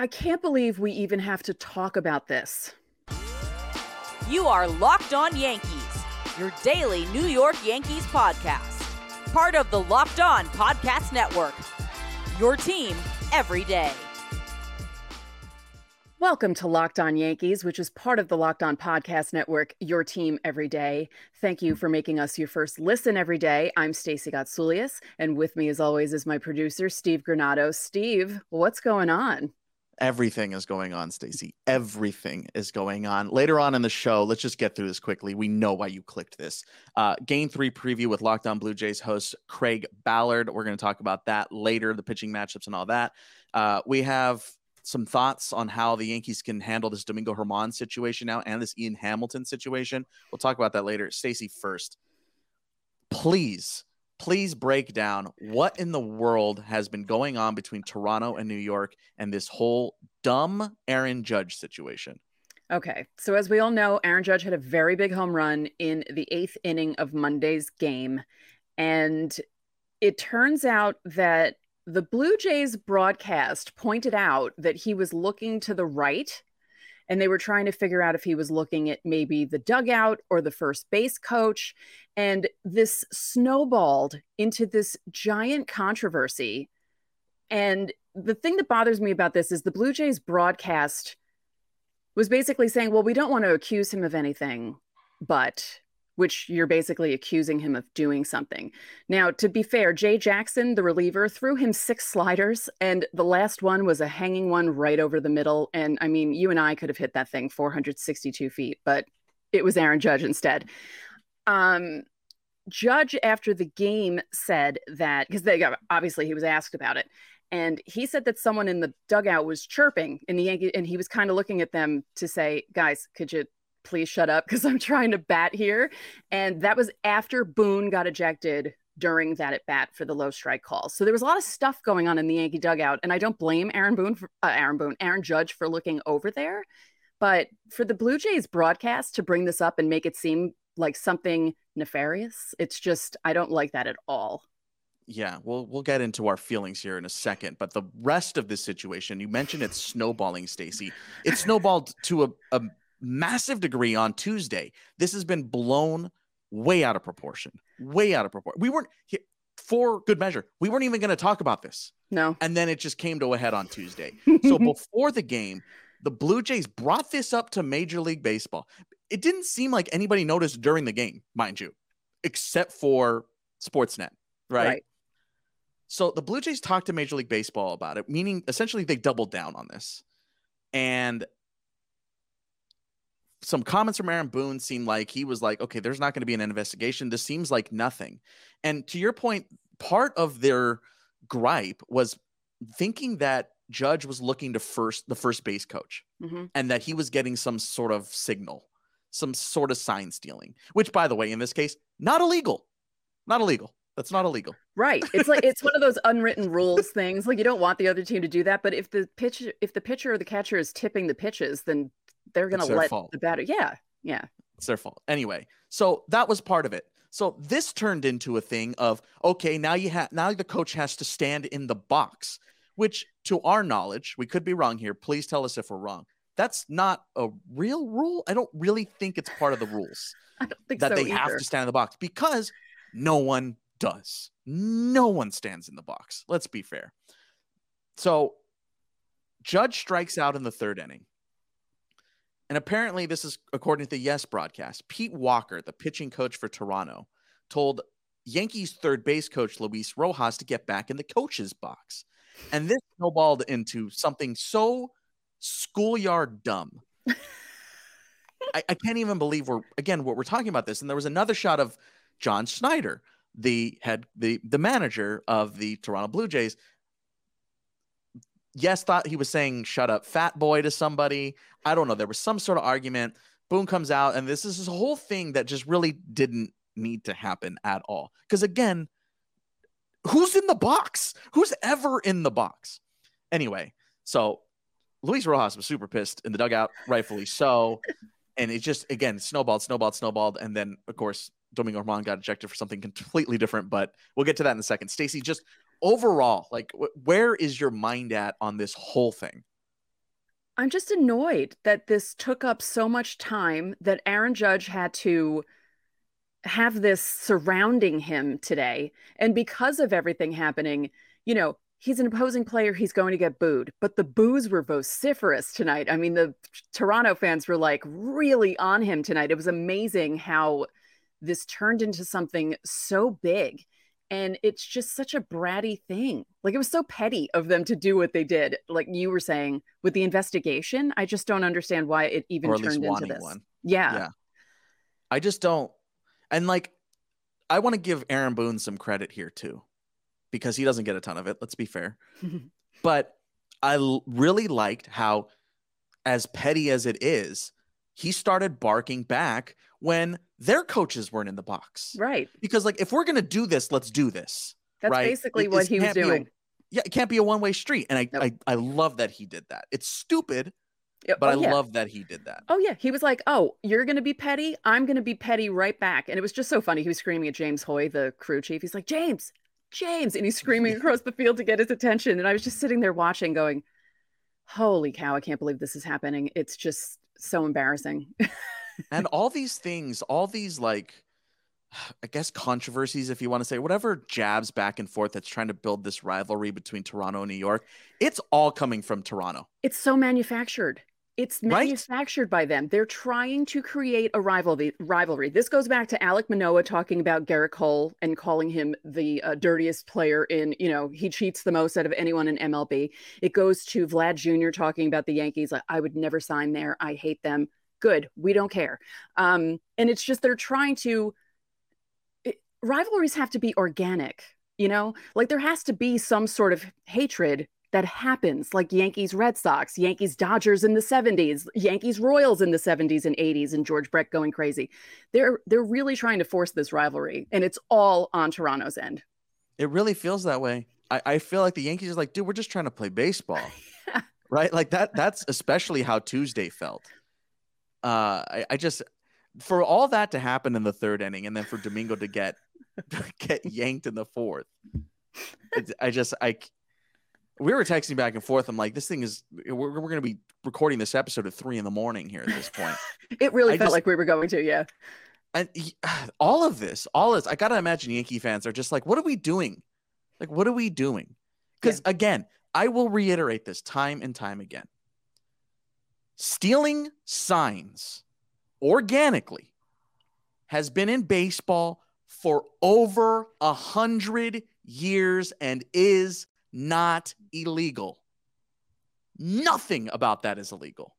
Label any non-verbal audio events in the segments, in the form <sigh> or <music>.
I can't believe we even have to talk about this. You are Locked On Yankees, your daily New York Yankees podcast. Part of the Locked On Podcast Network. Your team every day. Welcome to Locked On Yankees, which is part of the Locked On Podcast Network, your team every day. Thank you for making us your first listen every day. I'm Stacey Gotsoulias, and with me, as always, is my producer, Steve Granado. Steve, what's going on? Everything is going on, Stacy. Everything is going on. Later on in the show, let's just get through this quickly. We know why you clicked this. Uh, game three preview with Locked On Blue Jays host Craig Ballard. We're going to talk about that later, the pitching matchups and all that. Uh, we have some thoughts on how the Yankees can handle this Domingo Germán situation now and this Ian Hamilton situation. We'll talk about that later. Stacy first, please please break down what in the world has been going on between Toronto and New York and this whole dumb Aaron Judge situation. Okay. So, as we all know, Aaron Judge had a very big home run in the eighth inning of Monday's game. And it turns out that the Blue Jays broadcast pointed out that he was looking to the right and they were trying to figure out if he was looking at maybe the dugout or the first base coach. And this snowballed into this giant controversy. And the thing that bothers me about this is the Blue Jays broadcast was basically saying, well, we don't want to accuse him of anything, but which you're basically accusing him of doing something. Now, to be fair, Jay Jackson, the reliever, threw him six sliders, and the last one was a hanging one right over the middle. And I mean, you and I could have hit that thing 462 feet, but it was Aaron Judge instead. Um, Judge, after the game, said that because they obviously he was asked about it, and he said that someone in the dugout was chirping in the Yankee, and he was kind of looking at them to say, "Guys, could you please shut up because I'm trying to bat here. And that was after Boone got ejected during that at bat for the low strike call. So there was a lot of stuff going on in the Yankee dugout. And I don't blame Aaron Boone, for, uh, Aaron Boone, Aaron Judge for looking over there. But for the Blue Jays broadcast to bring this up and make it seem like something nefarious, it's just, I don't like that at all. Yeah, we'll we'll get into our feelings here in a second, but the rest of this situation, you mentioned it's snowballing, Stacy. It snowballed to a, a massive degree on Tuesday. This has been blown way out of proportion, way out of proportion. We weren't for good measure. We weren't even going to talk about this. No. And then it just came to a head on Tuesday. <laughs> so before the game, the Blue Jays brought this up to Major League Baseball. It didn't seem like anybody noticed during the game, mind you, except for Sportsnet, right? right. So the Blue Jays talked to Major League Baseball about it, meaning essentially they doubled down on this. And some comments from Aaron Boone seemed like he was like, okay, there's not going to be an investigation. This seems like nothing. And to your point, part of their gripe was thinking that Judge was looking to first the first base coach mm-hmm. and that he was getting some sort of signal, some sort of sign stealing, which by the way, in this case, not illegal. Not illegal. That's not illegal. Right. It's like it's one of those unwritten rules things. Like you don't want the other team to do that, but if the pitch if the pitcher or the catcher is tipping the pitches, then they're going to let fault. the batter. Yeah. Yeah. It's their fault. Anyway, so that was part of it. So this turned into a thing of okay, now you have now the coach has to stand in the box, which to our knowledge, we could be wrong here. Please tell us if we're wrong. That's not a real rule. I don't really think it's part of the rules <laughs> I don't so That they either. have to stand in the box because no one does. No one stands in the box. Let's be fair. So Judge strikes out in the third inning. And apparently, this is according to the Yes broadcast. Pete Walker, the pitching coach for Toronto, told Yankees third base coach Luis Rojas to get back in the coach's box. And this snowballed into something so schoolyard dumb. <laughs> I, I, can't even believe we're again what we're talking about this. And there was another shot of John Schneider, the head, the the manager of the Toronto Blue Jays, yes, thought he was saying "shut up, fat boy" to somebody. I don't know. There was some sort of argument. Boone comes out, and this is this whole thing that just really didn't need to happen at all. Because again, who's in the box? Who's ever in the box? Anyway, so Luis Rojas was super pissed in the dugout, rightfully so. <laughs> And it just again snowballed, snowballed, snowballed, and then of course Domingo Germán got ejected for something completely different. But we'll get to that in a second. Stacy, just overall, like wh- where is your mind at on this whole thing? I'm just annoyed that this took up so much time that Aaron Judge had to have this surrounding him today. And because of everything happening, you know, he's an opposing player, he's going to get booed. But the boos were vociferous tonight. I mean, the Toronto fans were like really on him tonight. It was amazing how this turned into something so big. And it's just such a bratty thing. Like it was so petty of them to do what they did. Like you were saying with the investigation, I just don't understand why it even turned into this. One. Yeah. yeah. I just don't and like, I want to give Aaron Boone some credit here too, because he doesn't get a ton of it. Let's be fair. <laughs> but I l- really liked how, as petty as it is, he started barking back when their coaches weren't in the box. Right. Because, like, if we're going to do this, let's do this. That's right? basically it, what he was doing. A, yeah, it can't be a one way street. And I, nope. I, I love that he did that. It's stupid, but oh, I yeah. love that he did that. Oh yeah, he was like, "Oh, you're gonna be petty. I'm gonna be petty right back." And it was just so funny. He was screaming at James Hoye, the crew chief. He's like, "James, James," and he's screaming <laughs> across the field to get his attention. And I was just sitting there watching, going, "Holy cow! I can't believe this is happening. It's just so embarrassing." <laughs> and all these things, all these like, I guess controversies, if you want to say, whatever jabs back and forth that's trying to build this rivalry between Toronto and New York, it's all coming from Toronto. It's so manufactured. It's manufactured right? by them. They're trying to create a rivalry. Rivalry. This goes back to Alek Manoah talking about Gerrit Cole and calling him the uh, dirtiest player in. You know, he cheats the most out of anyone in MLB. It goes to Vlad Jr. talking about the Yankees. Like, I would never sign there. I hate them. Good. We don't care. Um, and it's just they're trying to. It, rivalries have to be organic. You know, like there has to be some sort of hatred that happens like Yankees Red Sox, Yankees Dodgers in the 70s, Yankees Royals in the 70s and 80s and George Brett going crazy. They're they're really trying to force this rivalry and it's all on Toronto's end. It really feels that way. I, I feel like the Yankees are like, dude, we're just trying to play baseball. <laughs> right? Like that that's especially how Tuesday felt. Uh I, I just for all that to happen in the third inning and then for Domingo to get <laughs> get yanked in the fourth. I just I we were texting back and forth. I'm like, this thing is, we're, we're going to be recording this episode at three in the morning here at this point. <laughs> it really I felt just, like we were going to, yeah. And <sighs> all of this, all this, I got to imagine Yankee fans are just like, what are we doing? Like, what are we doing? Because yeah. again, I will reiterate this time and time again. Stealing signs organically has been in baseball for over a hundred years and is not illegal. Nothing about that is illegal.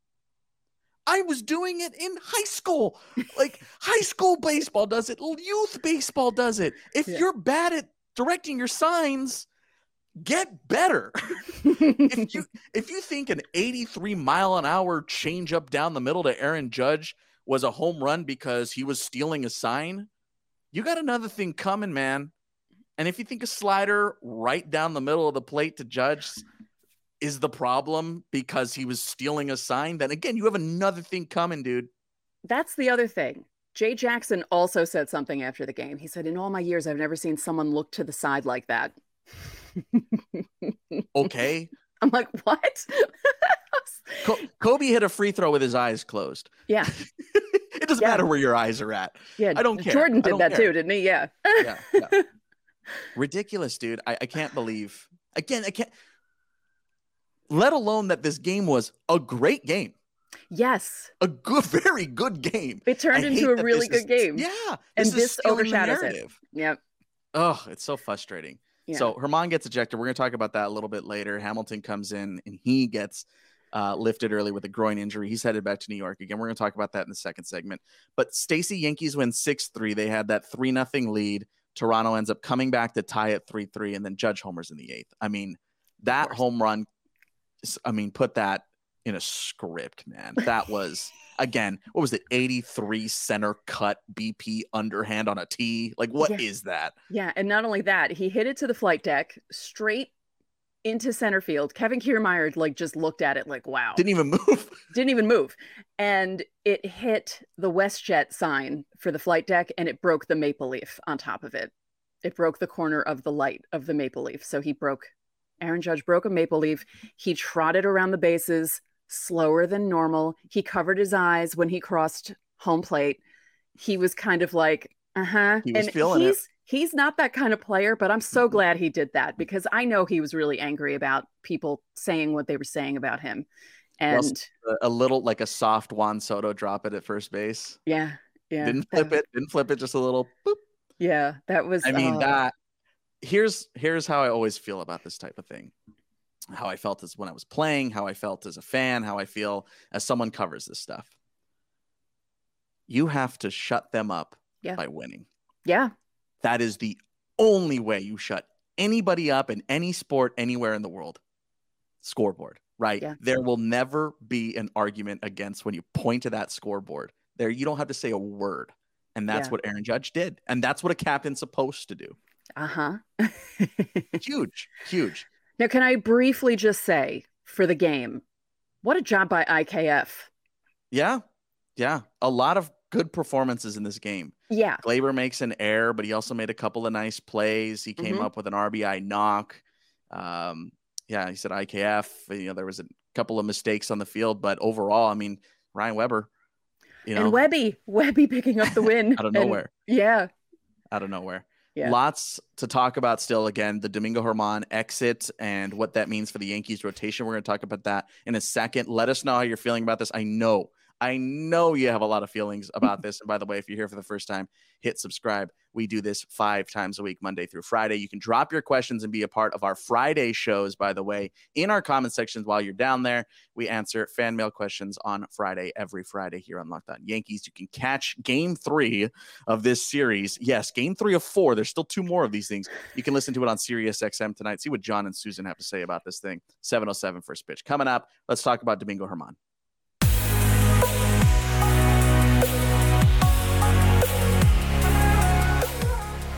I was doing it in high school. Like <laughs> high school baseball does it, youth baseball does it. If yeah. you're bad at directing your signs, get better. <laughs> if <laughs> you if you think an 83 mile an hour change up down the middle to Aaron Judge was a home run because he was stealing a sign, you got another thing coming, man. And if you think a slider right down the middle of the plate to Judge is the problem because he was stealing a sign, then again, you have another thing coming, dude. That's the other thing. Jay Jackson also said something after the game. He said, In all my years, I've never seen someone look to the side like that. Okay. <laughs> I'm like, what? <laughs> Kobe hit a free throw with his eyes closed. Yeah. <laughs> it doesn't yeah. matter where your eyes are at. Yeah. I don't care. Jordan did that care. too, didn't he? Yeah. yeah. yeah ridiculous, dude. I, I can't believe. Again, I can't. Let alone that this game was a great game. Yes. A good, very good game. It turned I into a really good is, game. Yeah. This and this overshadows it. Yep. Oh, it's so frustrating. Yeah. So Germán gets ejected. We're going to talk about that a little bit later. Hamilton comes in and he gets uh, lifted early with a groin injury. He's headed back to New York again. We're going to talk about that in the second segment. But Stacy Yankees win 6 3. They had that 3 nothing lead. Toronto ends up coming back to tie at 3 3, and then Judge homers in the eighth. I mean, that home run, I mean, put that in a script, man. That was, again, what was it, 83 center cut BP underhand on a tee? Like, what yeah. is that? Yeah. And not only that, he hit it to the flight deck straight into center field. Kevin Kiermaier like just looked at it like, wow. Didn't even move. <laughs> Didn't even move. And it hit the WestJet sign for the flight deck and it broke the maple leaf on top of it. It broke the corner of the light of the maple leaf. So he broke Aaron Judge broke a maple leaf. He trotted around the bases, slower than normal. He covered his eyes when he crossed home plate. He was kind of like, uh huh. He was feeling he's, it. He's not that kind of player, but I'm so Mhm. glad he did that because I know he was really angry about people saying what they were saying about him. And A, a little like a soft Juan Soto drop it at first base. yeah, yeah. didn't that- flip it. Didn't flip it. Just a little boop. Yeah, that was. I mean uh, that. Here's here's how I always feel about this type of thing. How I felt as when I was playing, how I felt as a fan, how I feel as someone covers this stuff. You have to shut them up Yeah. by winning. Yeah, That is the only way you shut anybody up in any sport anywhere in the world. Scoreboard, right? Yeah. There will never be an argument against when you point to that scoreboard. There, you don't have to say a word. And that's Yeah. what Aaron Judge did. And that's what a captain's supposed to do. uh huh. <laughs> Huge, huge. Now, can I briefly just say for the game, what a job by IKF. Yeah. Yeah. A lot of good performances in this game. Yeah, Gleyber makes an error, but he also made a couple of nice plays. He came Mhm. up with an RBI knock. Um, yeah, he said IKF. You know, there was a couple of mistakes on the field, but overall, I mean, Ryan Weber, you know, and Webby, Webby picking up the <laughs> win out of And- nowhere, yeah, out of nowhere. Yeah. Lots to talk about still. Again, the Domingo Germán exit and what that means for the Yankees rotation. We're going to talk about that in a second. Let us know how you're feeling about this. I know, I know you have a lot of feelings about this. And by the way, if you're here for the first time, hit subscribe. We do this five times a week, Monday through Friday. You can drop your questions and be a part of our Friday shows, by the way, in our comment sections while you're down there. We answer fan mail questions on Friday, every Friday here on Locked On Yankees. You can catch game three of this series. Yes, game three of four. There's still two more of these things. You can listen to it on Sirius XM tonight. See what John and Susan have to say about this thing. 707 first pitch. Coming up, let's talk about Domingo Germán.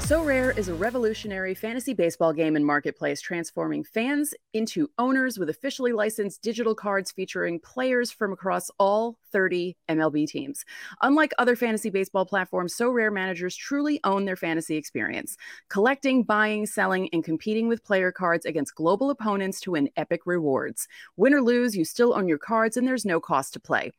Sorare is a revolutionary fantasy baseball game and marketplace transforming fans into owners with officially licensed digital cards featuring players from across all 30 MLB teams. Unlike other fantasy baseball platforms, Sorare managers truly own their fantasy experience, collecting, buying, selling, and competing with player cards against global opponents to win epic rewards. Win or lose, you still own your cards and there's no cost to play.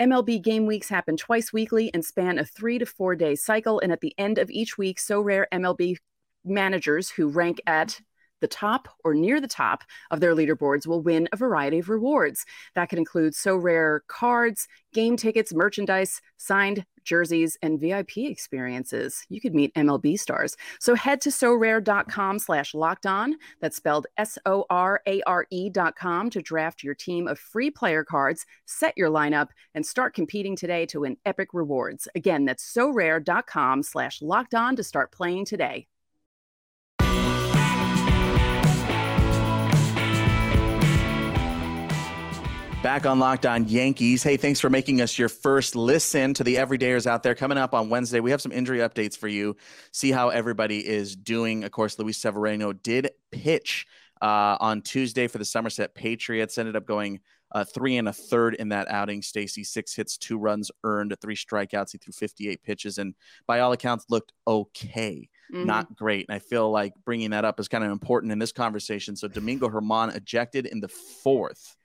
MLB game weeks happen twice weekly and span a three to four day cycle. And at the end of each week, Sorare MLB managers who rank at the top or near the top of their leaderboards will win a variety of rewards. That could include Sorare cards, game tickets, merchandise, signed jerseys, and VIP experiences. You could meet MLB stars. So head to sorare.com slash locked on. That's spelled S-O-R-A-R-E dot com to draft your team of free player cards, set your lineup, and start competing today to win epic rewards. Again, that's sorare.com slash locked on to start playing today. Back on Locked On Yankees. Hey, thanks for making us your first listen to the everydayers out there. Coming up on Wednesday, we have some injury updates for you. See how everybody is doing. Of course, Luis Severino did pitch uh, on Tuesday for the Somerset Patriots. Ended up going uh, three and a third in that outing. Stacy six hits, two runs earned, three strikeouts. He threw 58 pitches, and by all accounts, looked okay Mhm. not great. And I feel like bringing that up is kind of important in this conversation. So Domingo Germán ejected in the fourth.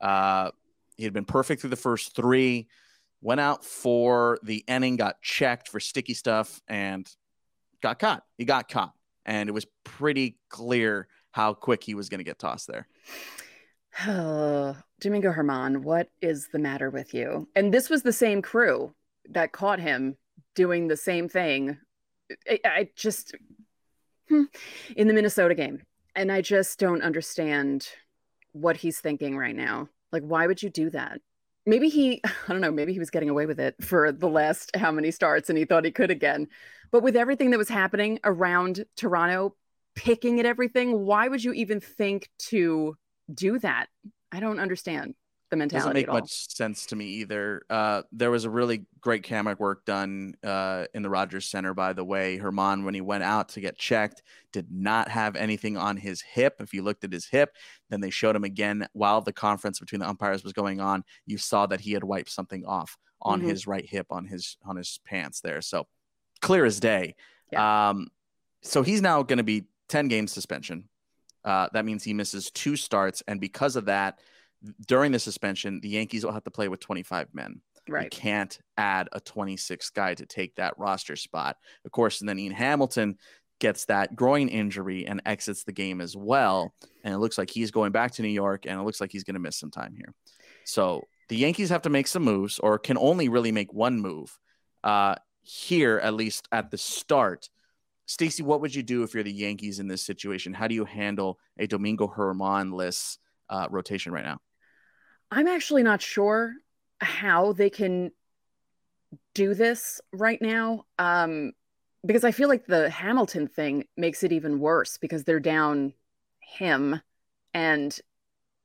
Uh, he had been perfect through the first three, went out for the inning, got checked for sticky stuff, and got caught. He got caught. And it was pretty clear how quick he was going to get tossed there. <sighs> Domingo Germán, what is the matter with you? And this was the same crew that caught him doing the same thing. I, I just hmm, in the Minnesota game, and I just don't understand what he's thinking right now. Like, why would you do that? Maybe he, <laughs> I don't know, maybe he was getting away with it for the last how many starts and he thought he could again. But with everything that was happening around Toronto, picking at everything, why would you even think to do that? I don't understand the mentality. Doesn't make much sense to me either. Uh, there was a really great camera work done uh, in the Rogers Center, by the way. Germán, when he went out to get checked, did not have anything on his hip. If you looked at his hip, then they showed him again while the conference between the umpires was going on. You saw that he had wiped something off on Mhm. his right hip on his on his pants there. So clear as day. Um, so he's now going to be 10 game suspension. Uh, that means he misses two starts. And because of that, during the suspension, the Yankees will have to play with 25 men. Right. You can't add a 26th guy to take that roster spot. Of course, and then Ian Hamilton gets that groin injury and exits the game as well. And it looks like he's going back to New York and it looks like he's going to miss some time here. So the Yankees have to make some moves or can only really make one move uh, here, at least at the start. Stacey, what would you do if you're the Yankees in this situation? How do you handle a Domingo Germán list uh, rotation right now? I'm actually not sure how they can do this right now. Um, because I feel like the Hamilton thing makes it even worse because they're down him and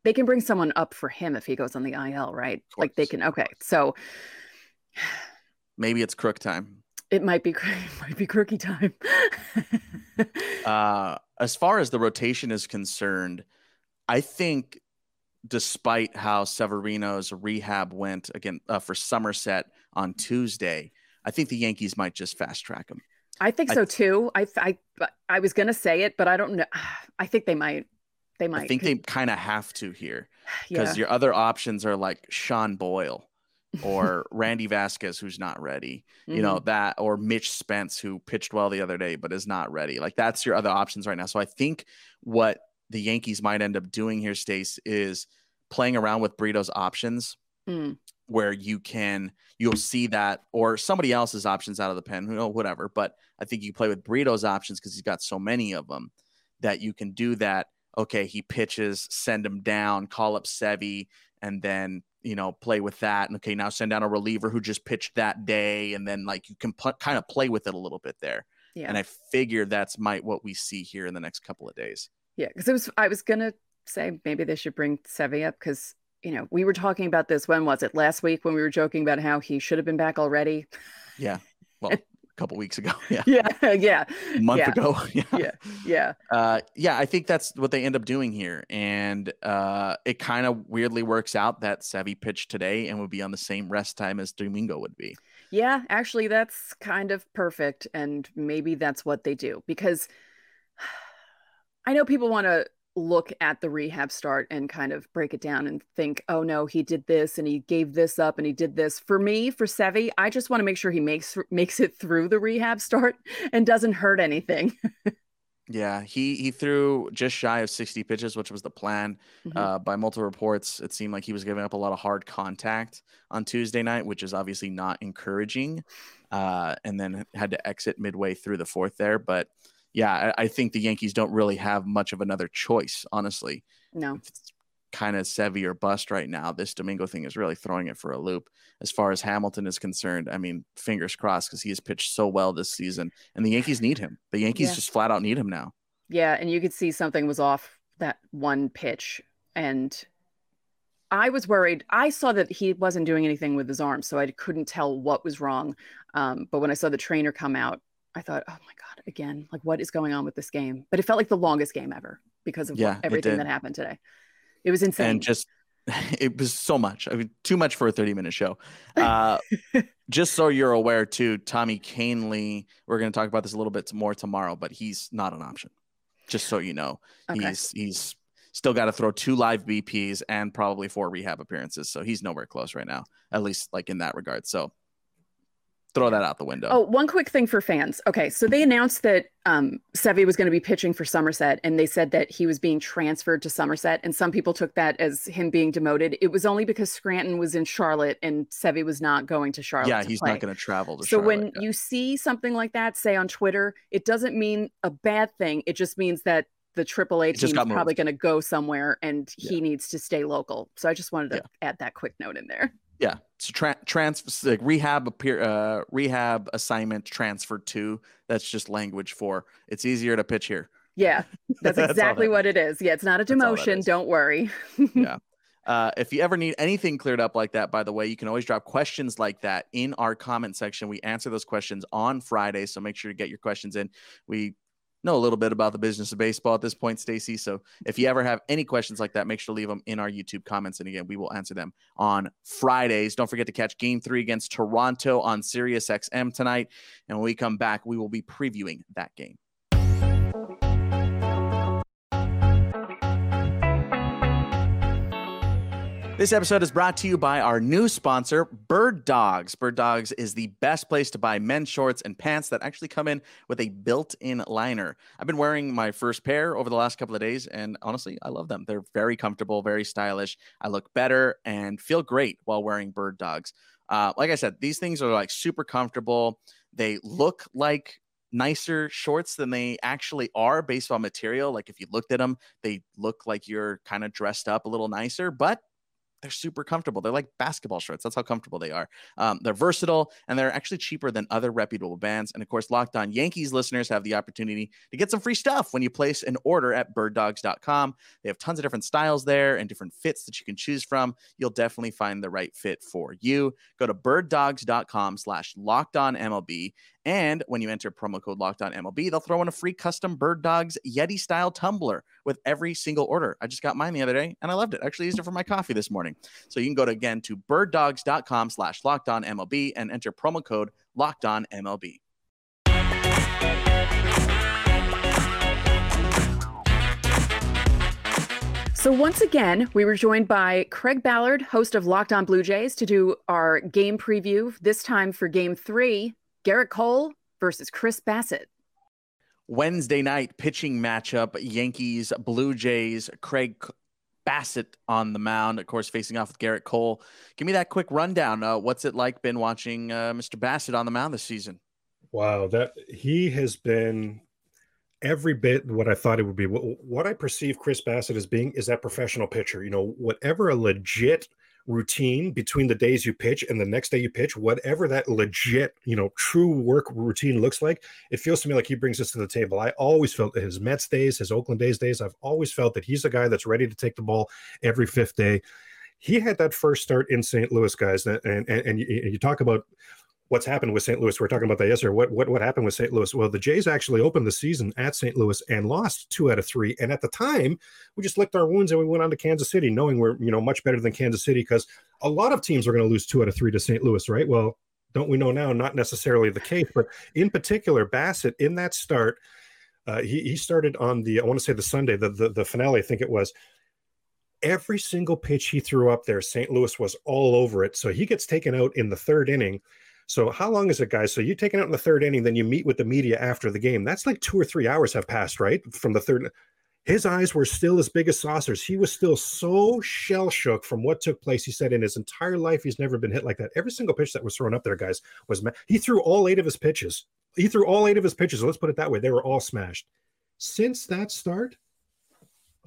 they can bring someone up for him if he goes on the IL, right? Like they can okay. So maybe it's crook time. It might be <laughs> it might be crooky time. <laughs> uh as far as the rotation is concerned, I think despite how Severino's rehab went again uh, for Somerset on Tuesday, I think the Yankees might just fast track him. I think so too. I I I was gonna say it, but I don't know. I think they might. They might. I think they kind of have to here because <sighs> yeah. your other options are like Sean Boyle or <laughs> Randy Vasquez, who's not ready. Mm-hmm. You know mm-hmm. that, or Mitch Spence, who pitched well the other day but is not ready. Like that's your other options right now. So I think what the Yankees might end up doing here, Stace, is playing around with Brito's options. Mm where you can you'll see that or somebody else's options out of the pen, you know, whatever. But I think you play with Brito's options because he's got so many of them that you can do that. Okay, he pitches, send him down, call up Sevy, and then you know play with that. And okay, now send down a reliever who just pitched that day, and then like you can pl- kind of play with it a little bit there. Yeah. And I figure that's might what we see here in the next couple of days. Yeah, because it was I was gonna say maybe they should bring Sevy up because you know, we were talking about this. When was it? Last week when we were joking about how he should have been back already. Yeah. <laughs> Well, a couple weeks ago. <laughs> Yeah. Yeah. <laughs> Yeah. A month yeah. ago. Yeah. Yeah. Yeah. Uh, yeah. I think that's what they end up doing here. And uh, it kind of weirdly works out that Sevy pitched today and would be on the same rest time as Domingo would be. Yeah. Actually, that's kind of perfect. And maybe that's what they do because I know people want to look at the rehab start and kind of break it down and think, oh no, he did this and he gave this up and he did this. For me, for Sevy, I just want to make sure he makes <laughs> makes it through the rehab start <laughs> and doesn't hurt anything. <laughs> yeah, he he threw just shy of 60 pitches, which was the plan. Mm-hmm. Uh, by multiple reports, it seemed like he was giving up a lot of hard contact on Tuesday night, which is obviously not encouraging. Uh, and then had to exit midway through the fourth there, but yeah, I, I, think the Yankees don't really have much of another choice, honestly. No. It's kind of Sevy or bust right now. This Domingo thing is really throwing it for a loop. As far as Hamilton is concerned, I mean, fingers crossed because he has pitched so well this season, and the Yankees need him. The Yankees yeah. just flat out need him now. Yeah, and you could see something was off that one pitch, and I was worried. I saw that he wasn't doing anything with his arm, so I couldn't tell what was wrong. Um, but when I saw the trainer come out, I thought, oh my God, again, like what is going on with this game? But it felt like the longest game ever because of yeah, everything that happened today. It was insane. And just, <laughs> it was so much. I mean, too much for a 30 minute show. Uh, <laughs> just so you're aware, too, Tommy Kahnle, we're going to talk about this a little bit more tomorrow, but he's not an option. Just so you know, okay. he's, he's, still got to throw two live BPs and probably four rehab appearances. So he's nowhere close right now, at least like in that regard. So throw that out the window. Oh, one quick thing for fans. Okay, so they announced that um, Sevy was going to be pitching for Somerset, and they said that he was being transferred to Somerset, and some people took that as him being demoted. It was only because Scranton was in Charlotte and Sevy was not going to Charlotte. Yeah, to he's play. not going to travel to. So Charlotte, when yeah. you see something like that, say on Twitter, it doesn't mean a bad thing. It just means that the AAA team is probably going to go somewhere, and he needs to stay local. So I just wanted to yeah. add that quick note in there. Yeah, so tra- trans like rehab appear uh, rehab assignment transferred to. That's just language for it's easier to pitch here. Yeah, that's, <laughs> that's exactly that what it is. Yeah, it's not a demotion. Don't worry. <laughs> yeah. Uh, if you ever need anything cleared up like that, by the way, you can always drop questions like that in our comment section. We answer those questions on Friday, so make sure to get your questions in. We know a little bit about the business of baseball at this point, Stacy. So if you ever have any questions like that, make sure to leave them in our YouTube comments. And again, we will answer them on Fridays. Don't forget to catch game three against Toronto on Sirius XM tonight. And when we come back, we will be previewing that game. This episode is brought to you by our new sponsor, Bird Dogs. Bird Dogs is the best place to buy men's shorts and pants that actually come in with a built in liner. I've been wearing my first pair over the last couple of days, and honestly, I love them. They're very comfortable, very stylish. I look better and feel great while wearing Bird Dogs. Uh, like I said, these things are like super comfortable. They look like nicer shorts than they actually are based on material. Like if you looked at them, they look like you're kind of dressed up a little nicer, but they're super comfortable. They're like basketball shorts. That's how comfortable they are. Um, they're versatile and they're actually cheaper than other reputable brands. And of course, Locked On Yankees listeners have the opportunity to get some free stuff when you place an order at birddogs.com. They have tons of different styles there and different fits that you can choose from. You'll definitely find the right fit for you. Go to birddogs.com slash locked on MLB and when you enter promo code Locked On MLB, they'll throw in a free custom Bird Dogs Yeti style tumbler with every single order. I just got mine the other day and I loved it. I actually used it for my coffee this morning. So you can go to again to birddogs.com slash locked on MLB and enter promo code Locked On MLB. So once again, we were joined by Craig Ballard, host of Locked On Blue Jays, to do our game preview. This time for Game Three Gerrit Cole versus Chris Bassitt. Wednesday night pitching matchup Yankees, Blue Jays, Craig Bassitt on the mound, of course, facing off with Gerrit Cole. Give me that quick rundown. Uh, what's it like been watching uh, Mr. Bassitt on the mound this season? Wow, that he has been every bit what I thought it would be. What, what I perceive Chris Bassitt as being is that professional pitcher. You know, whatever a legit routine between the days you pitch and the next day you pitch, whatever that legit, you know, true work routine looks like, it feels to me like he brings us to the table. I always felt his Mets days, his Oakland days days, I've always felt that he's a guy that's ready to take the ball every fifth day. He had that first start in St. Louis, guys, and and, and you, you talk about what's happened with St. Louis. We are talking about that yesterday. What, what what happened with St. Louis? Well, the Jays actually opened the season at St. Louis and lost two out of three. And at the time, we just licked our wounds and we went on to Kansas City, knowing we're you know much better than Kansas City because a lot of teams are going to lose two out of three to St. Louis, right? Well, don't we know now? Not necessarily the case, but in particular, Bassitt in that start, uh, he he started on the I want to say the Sunday, the, the the finale, I think it was every single pitch he threw up there, St. Louis was all over it. So he gets taken out in the third inning. So how long is it, guys? So you take it out in the third inning, then you meet with the media after the game. That's like two or three hours have passed, right? From the third. His eyes were still as big as saucers. He was still so shell shook from what took place. He said in his entire life, he's never been hit like that. Every single pitch that was thrown up there, guys, was he threw all eight of his pitches. He threw all eight of his pitches. Let's put it that way. They were all smashed. Since that start,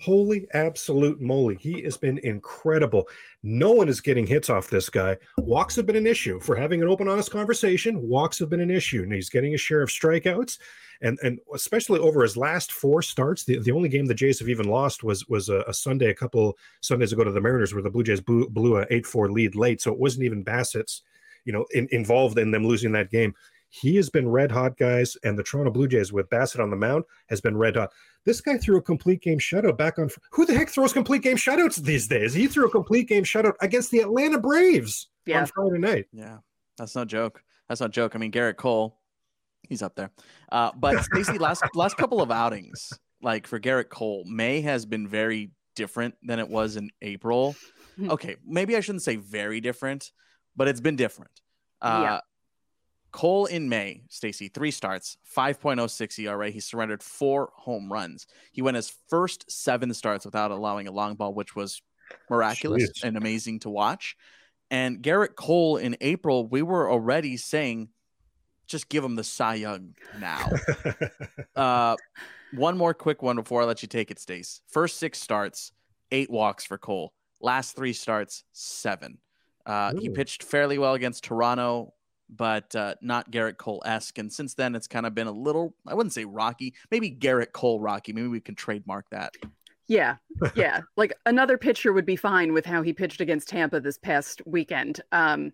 Holy absolute moly. He has been incredible. No one is getting hits off this guy. Walks have been an issue for having an open, honest conversation. Walks have been an issue. And he's getting a share of strikeouts. And and especially over his last four starts, the, the only game the Jays have even lost was was a, a Sunday, a couple Sundays ago to the Mariners, where the Blue Jays blew, blew a 8 4 lead late. So it wasn't even Bassitt's, you know, in, involved in them losing that game. He has been red hot, guys, and the Toronto Blue Jays with Bassitt on the mound has been red hot. This guy threw a complete game shutout back on. Who the heck throws complete game shutouts these days? He threw a complete game shutout against the Atlanta Braves yeah. on Friday night. Yeah, that's no joke. That's no joke. I mean, Gerrit Cole, he's up there. Uh, but <laughs> Stacey, last last couple of outings, like for Gerrit Cole, May has been very different than it was in April. Hmm. Okay, maybe I shouldn't say very different, but it's been different. Uh, yeah. Cole in May, Stacy, three starts, 5.06 ERA. He surrendered four home runs. He went his first seven starts without allowing a long ball, which was miraculous Jeez. and amazing to watch. And Gerrit Cole in April, we were already saying, just give him the Cy Young now. <laughs> uh, one more quick one before I let you take it, Stace. First six starts, eight walks for Cole. Last three starts, seven. Uh, he pitched fairly well against Toronto but uh, not Gerrit Cole esque. And since then, it's kind of been a little, I wouldn't say rocky, maybe Gerrit Cole rocky. Maybe we can trademark that. Yeah. <laughs> Yeah. like another pitcher would be fine with how he pitched against Tampa this past weekend. Um,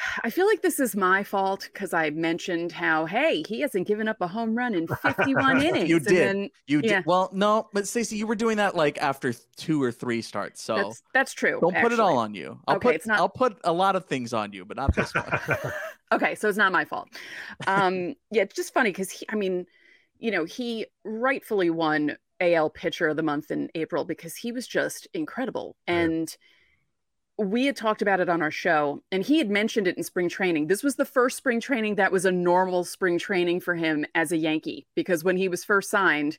<sighs> I feel like this is my fault because I mentioned how, hey, he hasn't given up a home run in 51 <laughs> innings. You did. Then, you yeah. did. Well, no, but Stacey, you were doing that like after two or three starts. So that's, that's true. Don't actually. put it all on you. I'll okay, put, it's not... I'll put a lot of things on you, but not this one. <laughs> okay. So it's not my fault. Um, <laughs> yeah, it's just funny because I mean, you know, he rightfully won AL pitcher of the month in April because he was just incredible. And, we had talked about it on our show, and he had mentioned it in spring training. This was the first spring training that was a normal spring training for him as a Yankee, because when he was first signed,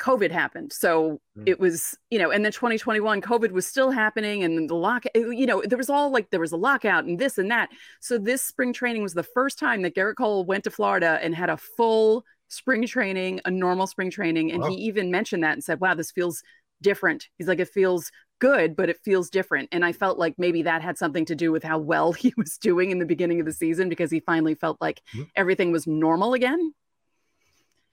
COVID happened. So mm. it was, you know, and then 2021, COVID was still happening and the lock, you know, there was all like, there was a lockout and this and that. So this spring training was the first time that Gerrit Cole went to Florida and had a full spring training, a normal spring training. And wow. he even mentioned that and said, wow, this feels different. He's like, it feels good, but it feels different. And I felt like maybe that had something to do with how well <laughs> he was doing in the beginning of the season because he finally felt like mm-hmm. everything was normal again.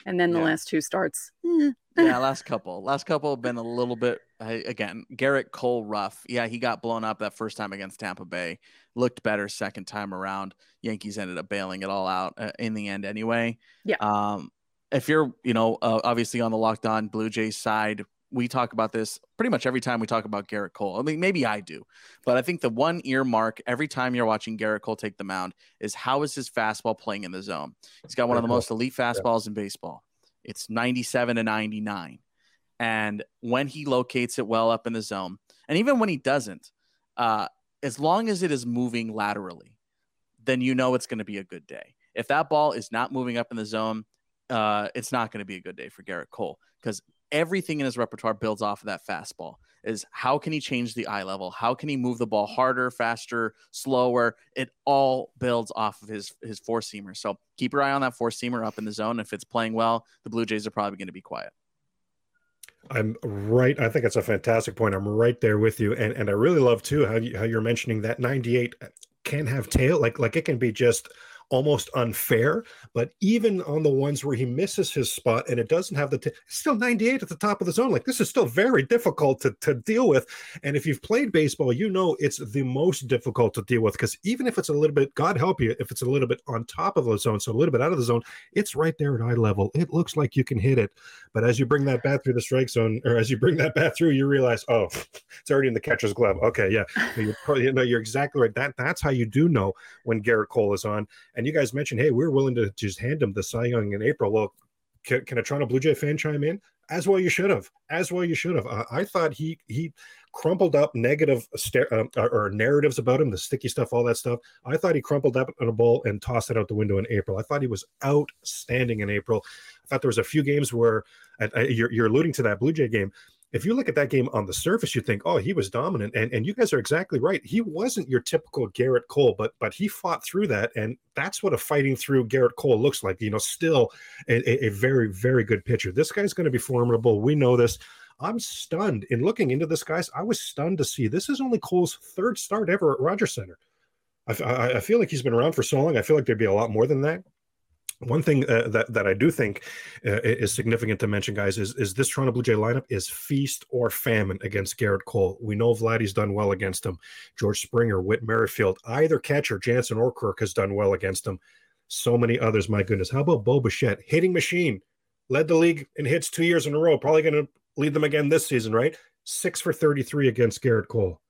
And then the yeah. last two starts. Eh. yeah, last couple. Last couple have been a little bit again, Gerrit Cole rough. Yeah, he got blown up that first time against Tampa Bay. Looked better second time around. Yankees ended up bailing it all out uh, in the end anyway. Yeah. Um if you're, you know, uh, obviously on the locked on Blue Jays side, we talk about this pretty much every time we talk about Gerrit Cole. I mean, maybe I do, but I think the one earmark every time you're watching Gerrit Cole take the mound is how is his fastball playing in the zone? He's got one of the most elite fastballs in baseball. It's 97 to 99. And when he locates it well up in the zone, and even when he doesn't, uh, as long as it is moving laterally, then you know it's going to be a good day. If that ball is not moving up in the zone, uh, it's not going to be a good day for Gerrit Cole because everything in his repertoire builds off of that fastball is how can he change the eye level? How can he move the ball harder faster slower? It all builds off of his his four seamer so keep your eye on that four seamer up in the zone. If it's playing well the blue jays are probably going to be quiet. I'm right. I think it's a fantastic point. I'm right there with you, and and I really love too how you, how you're mentioning that 98 can have tail, like like it can be just almost unfair. But even on the ones where he misses his spot and it doesn't have the, t- still 98 at the top of the zone. Like this is still very difficult to, to deal with. And if you've played baseball, you know it's the most difficult to deal with because even if it's a little bit, God help you, if it's a little bit on top of the zone, so a little bit out of the zone, it's right there at eye level. It looks like you can hit it. But as you bring that bat through the strike zone, or as you bring that bat through, you realize, oh, it's already in the catcher's glove. Okay, yeah, you're, you know, you're exactly right. That that's how you do know when Gerrit Cole is on. And you guys mentioned, hey, we're willing to just hand him the Cy Young in April. Well, can, can a Toronto Blue Jay fan chime in? As well, you should have. As well, you should have. Uh, I thought he he crumpled up negative st- uh, or narratives about him, the sticky stuff, all that stuff. I thought he crumpled up on a ball and tossed it out the window in April. I thought he was outstanding in April. I thought there was a few games where uh, you're, you're alluding to that Blue Jay game if you look at that game on the surface, you think, oh, he was dominant. And and you guys are exactly right. He wasn't your typical Gerrit Cole, but but he fought through that. And that's what a fighting through Garrett Cole looks like. You know, still a, a very, very good pitcher. This guy's going to be formidable. We know this. I'm stunned in looking into this, guys. I was stunned to see this is only Cole's third start ever at Rogers Center. I, I, I feel like he's been around for so long. I feel like there'd be a lot more than that. One thing uh, that that I do think uh, is significant to mention, guys, is is this Toronto Blue Jay lineup is feast or famine against Gerrit Cole. We know Vladdy's done well against him. George Springer, Whit Merrifield, either catcher, Jansen or Kirk has done well against him. So many others, my goodness. How about Bo Bichette, hitting machine, led the league in hits two years in a row. Probably going to lead them again this season, right? Six for thirty-three against Gerrit Cole.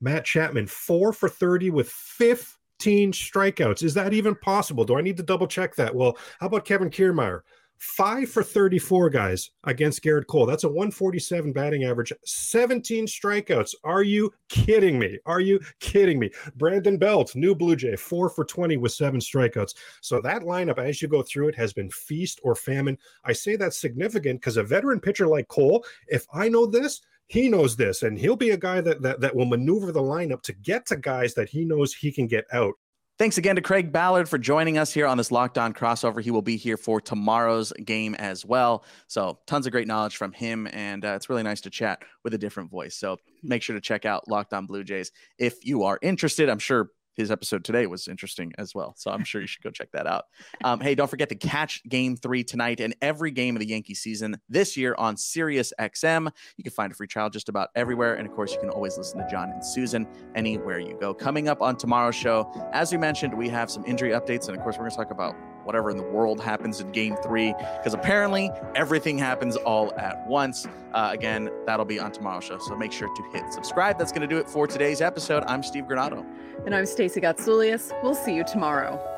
Matt Chapman, four for thirty with fifth 15 strikeouts. Is that even possible? Do I need to double check that? Well, how about Kevin Kiermaier? Five for 34 guys against Gerrit Cole. That's a 147 batting average, 17 strikeouts. Are you kidding me? Are you kidding me? Brandon Belt, new Blue Jay, four for 20 with seven strikeouts. So that lineup, as you go through it, has been feast or famine. I say that's significant because a veteran pitcher like Cole, if I know this, he knows this, and he'll be a guy that, that that will maneuver the lineup to get to guys that he knows he can get out. Thanks again to Craig Ballard for joining us here on this Locked On crossover. He will be here for tomorrow's game as well. So, tons of great knowledge from him, and uh, it's really nice to chat with a different voice. So, make sure to check out Locked On Blue Jays if you are interested. I'm sure his episode today was interesting as well. So I'm sure you should go check that out. Um, hey, don't forget to catch game three tonight and every game of the Yankee season this year on Sirius XM. You can find a free trial just about everywhere. And of course, you can always listen to John and Susan anywhere you go. Coming up on tomorrow's show, as we mentioned, we have some injury updates. And of course, we're going to talk about whatever in the world happens in game three, because apparently everything happens all at once. Uh, again, that'll be on tomorrow's show. So make sure to hit subscribe. That's going to do it for today's episode. I'm Steve Granado. And I'm Stacey Gotsoulias. We'll see you tomorrow.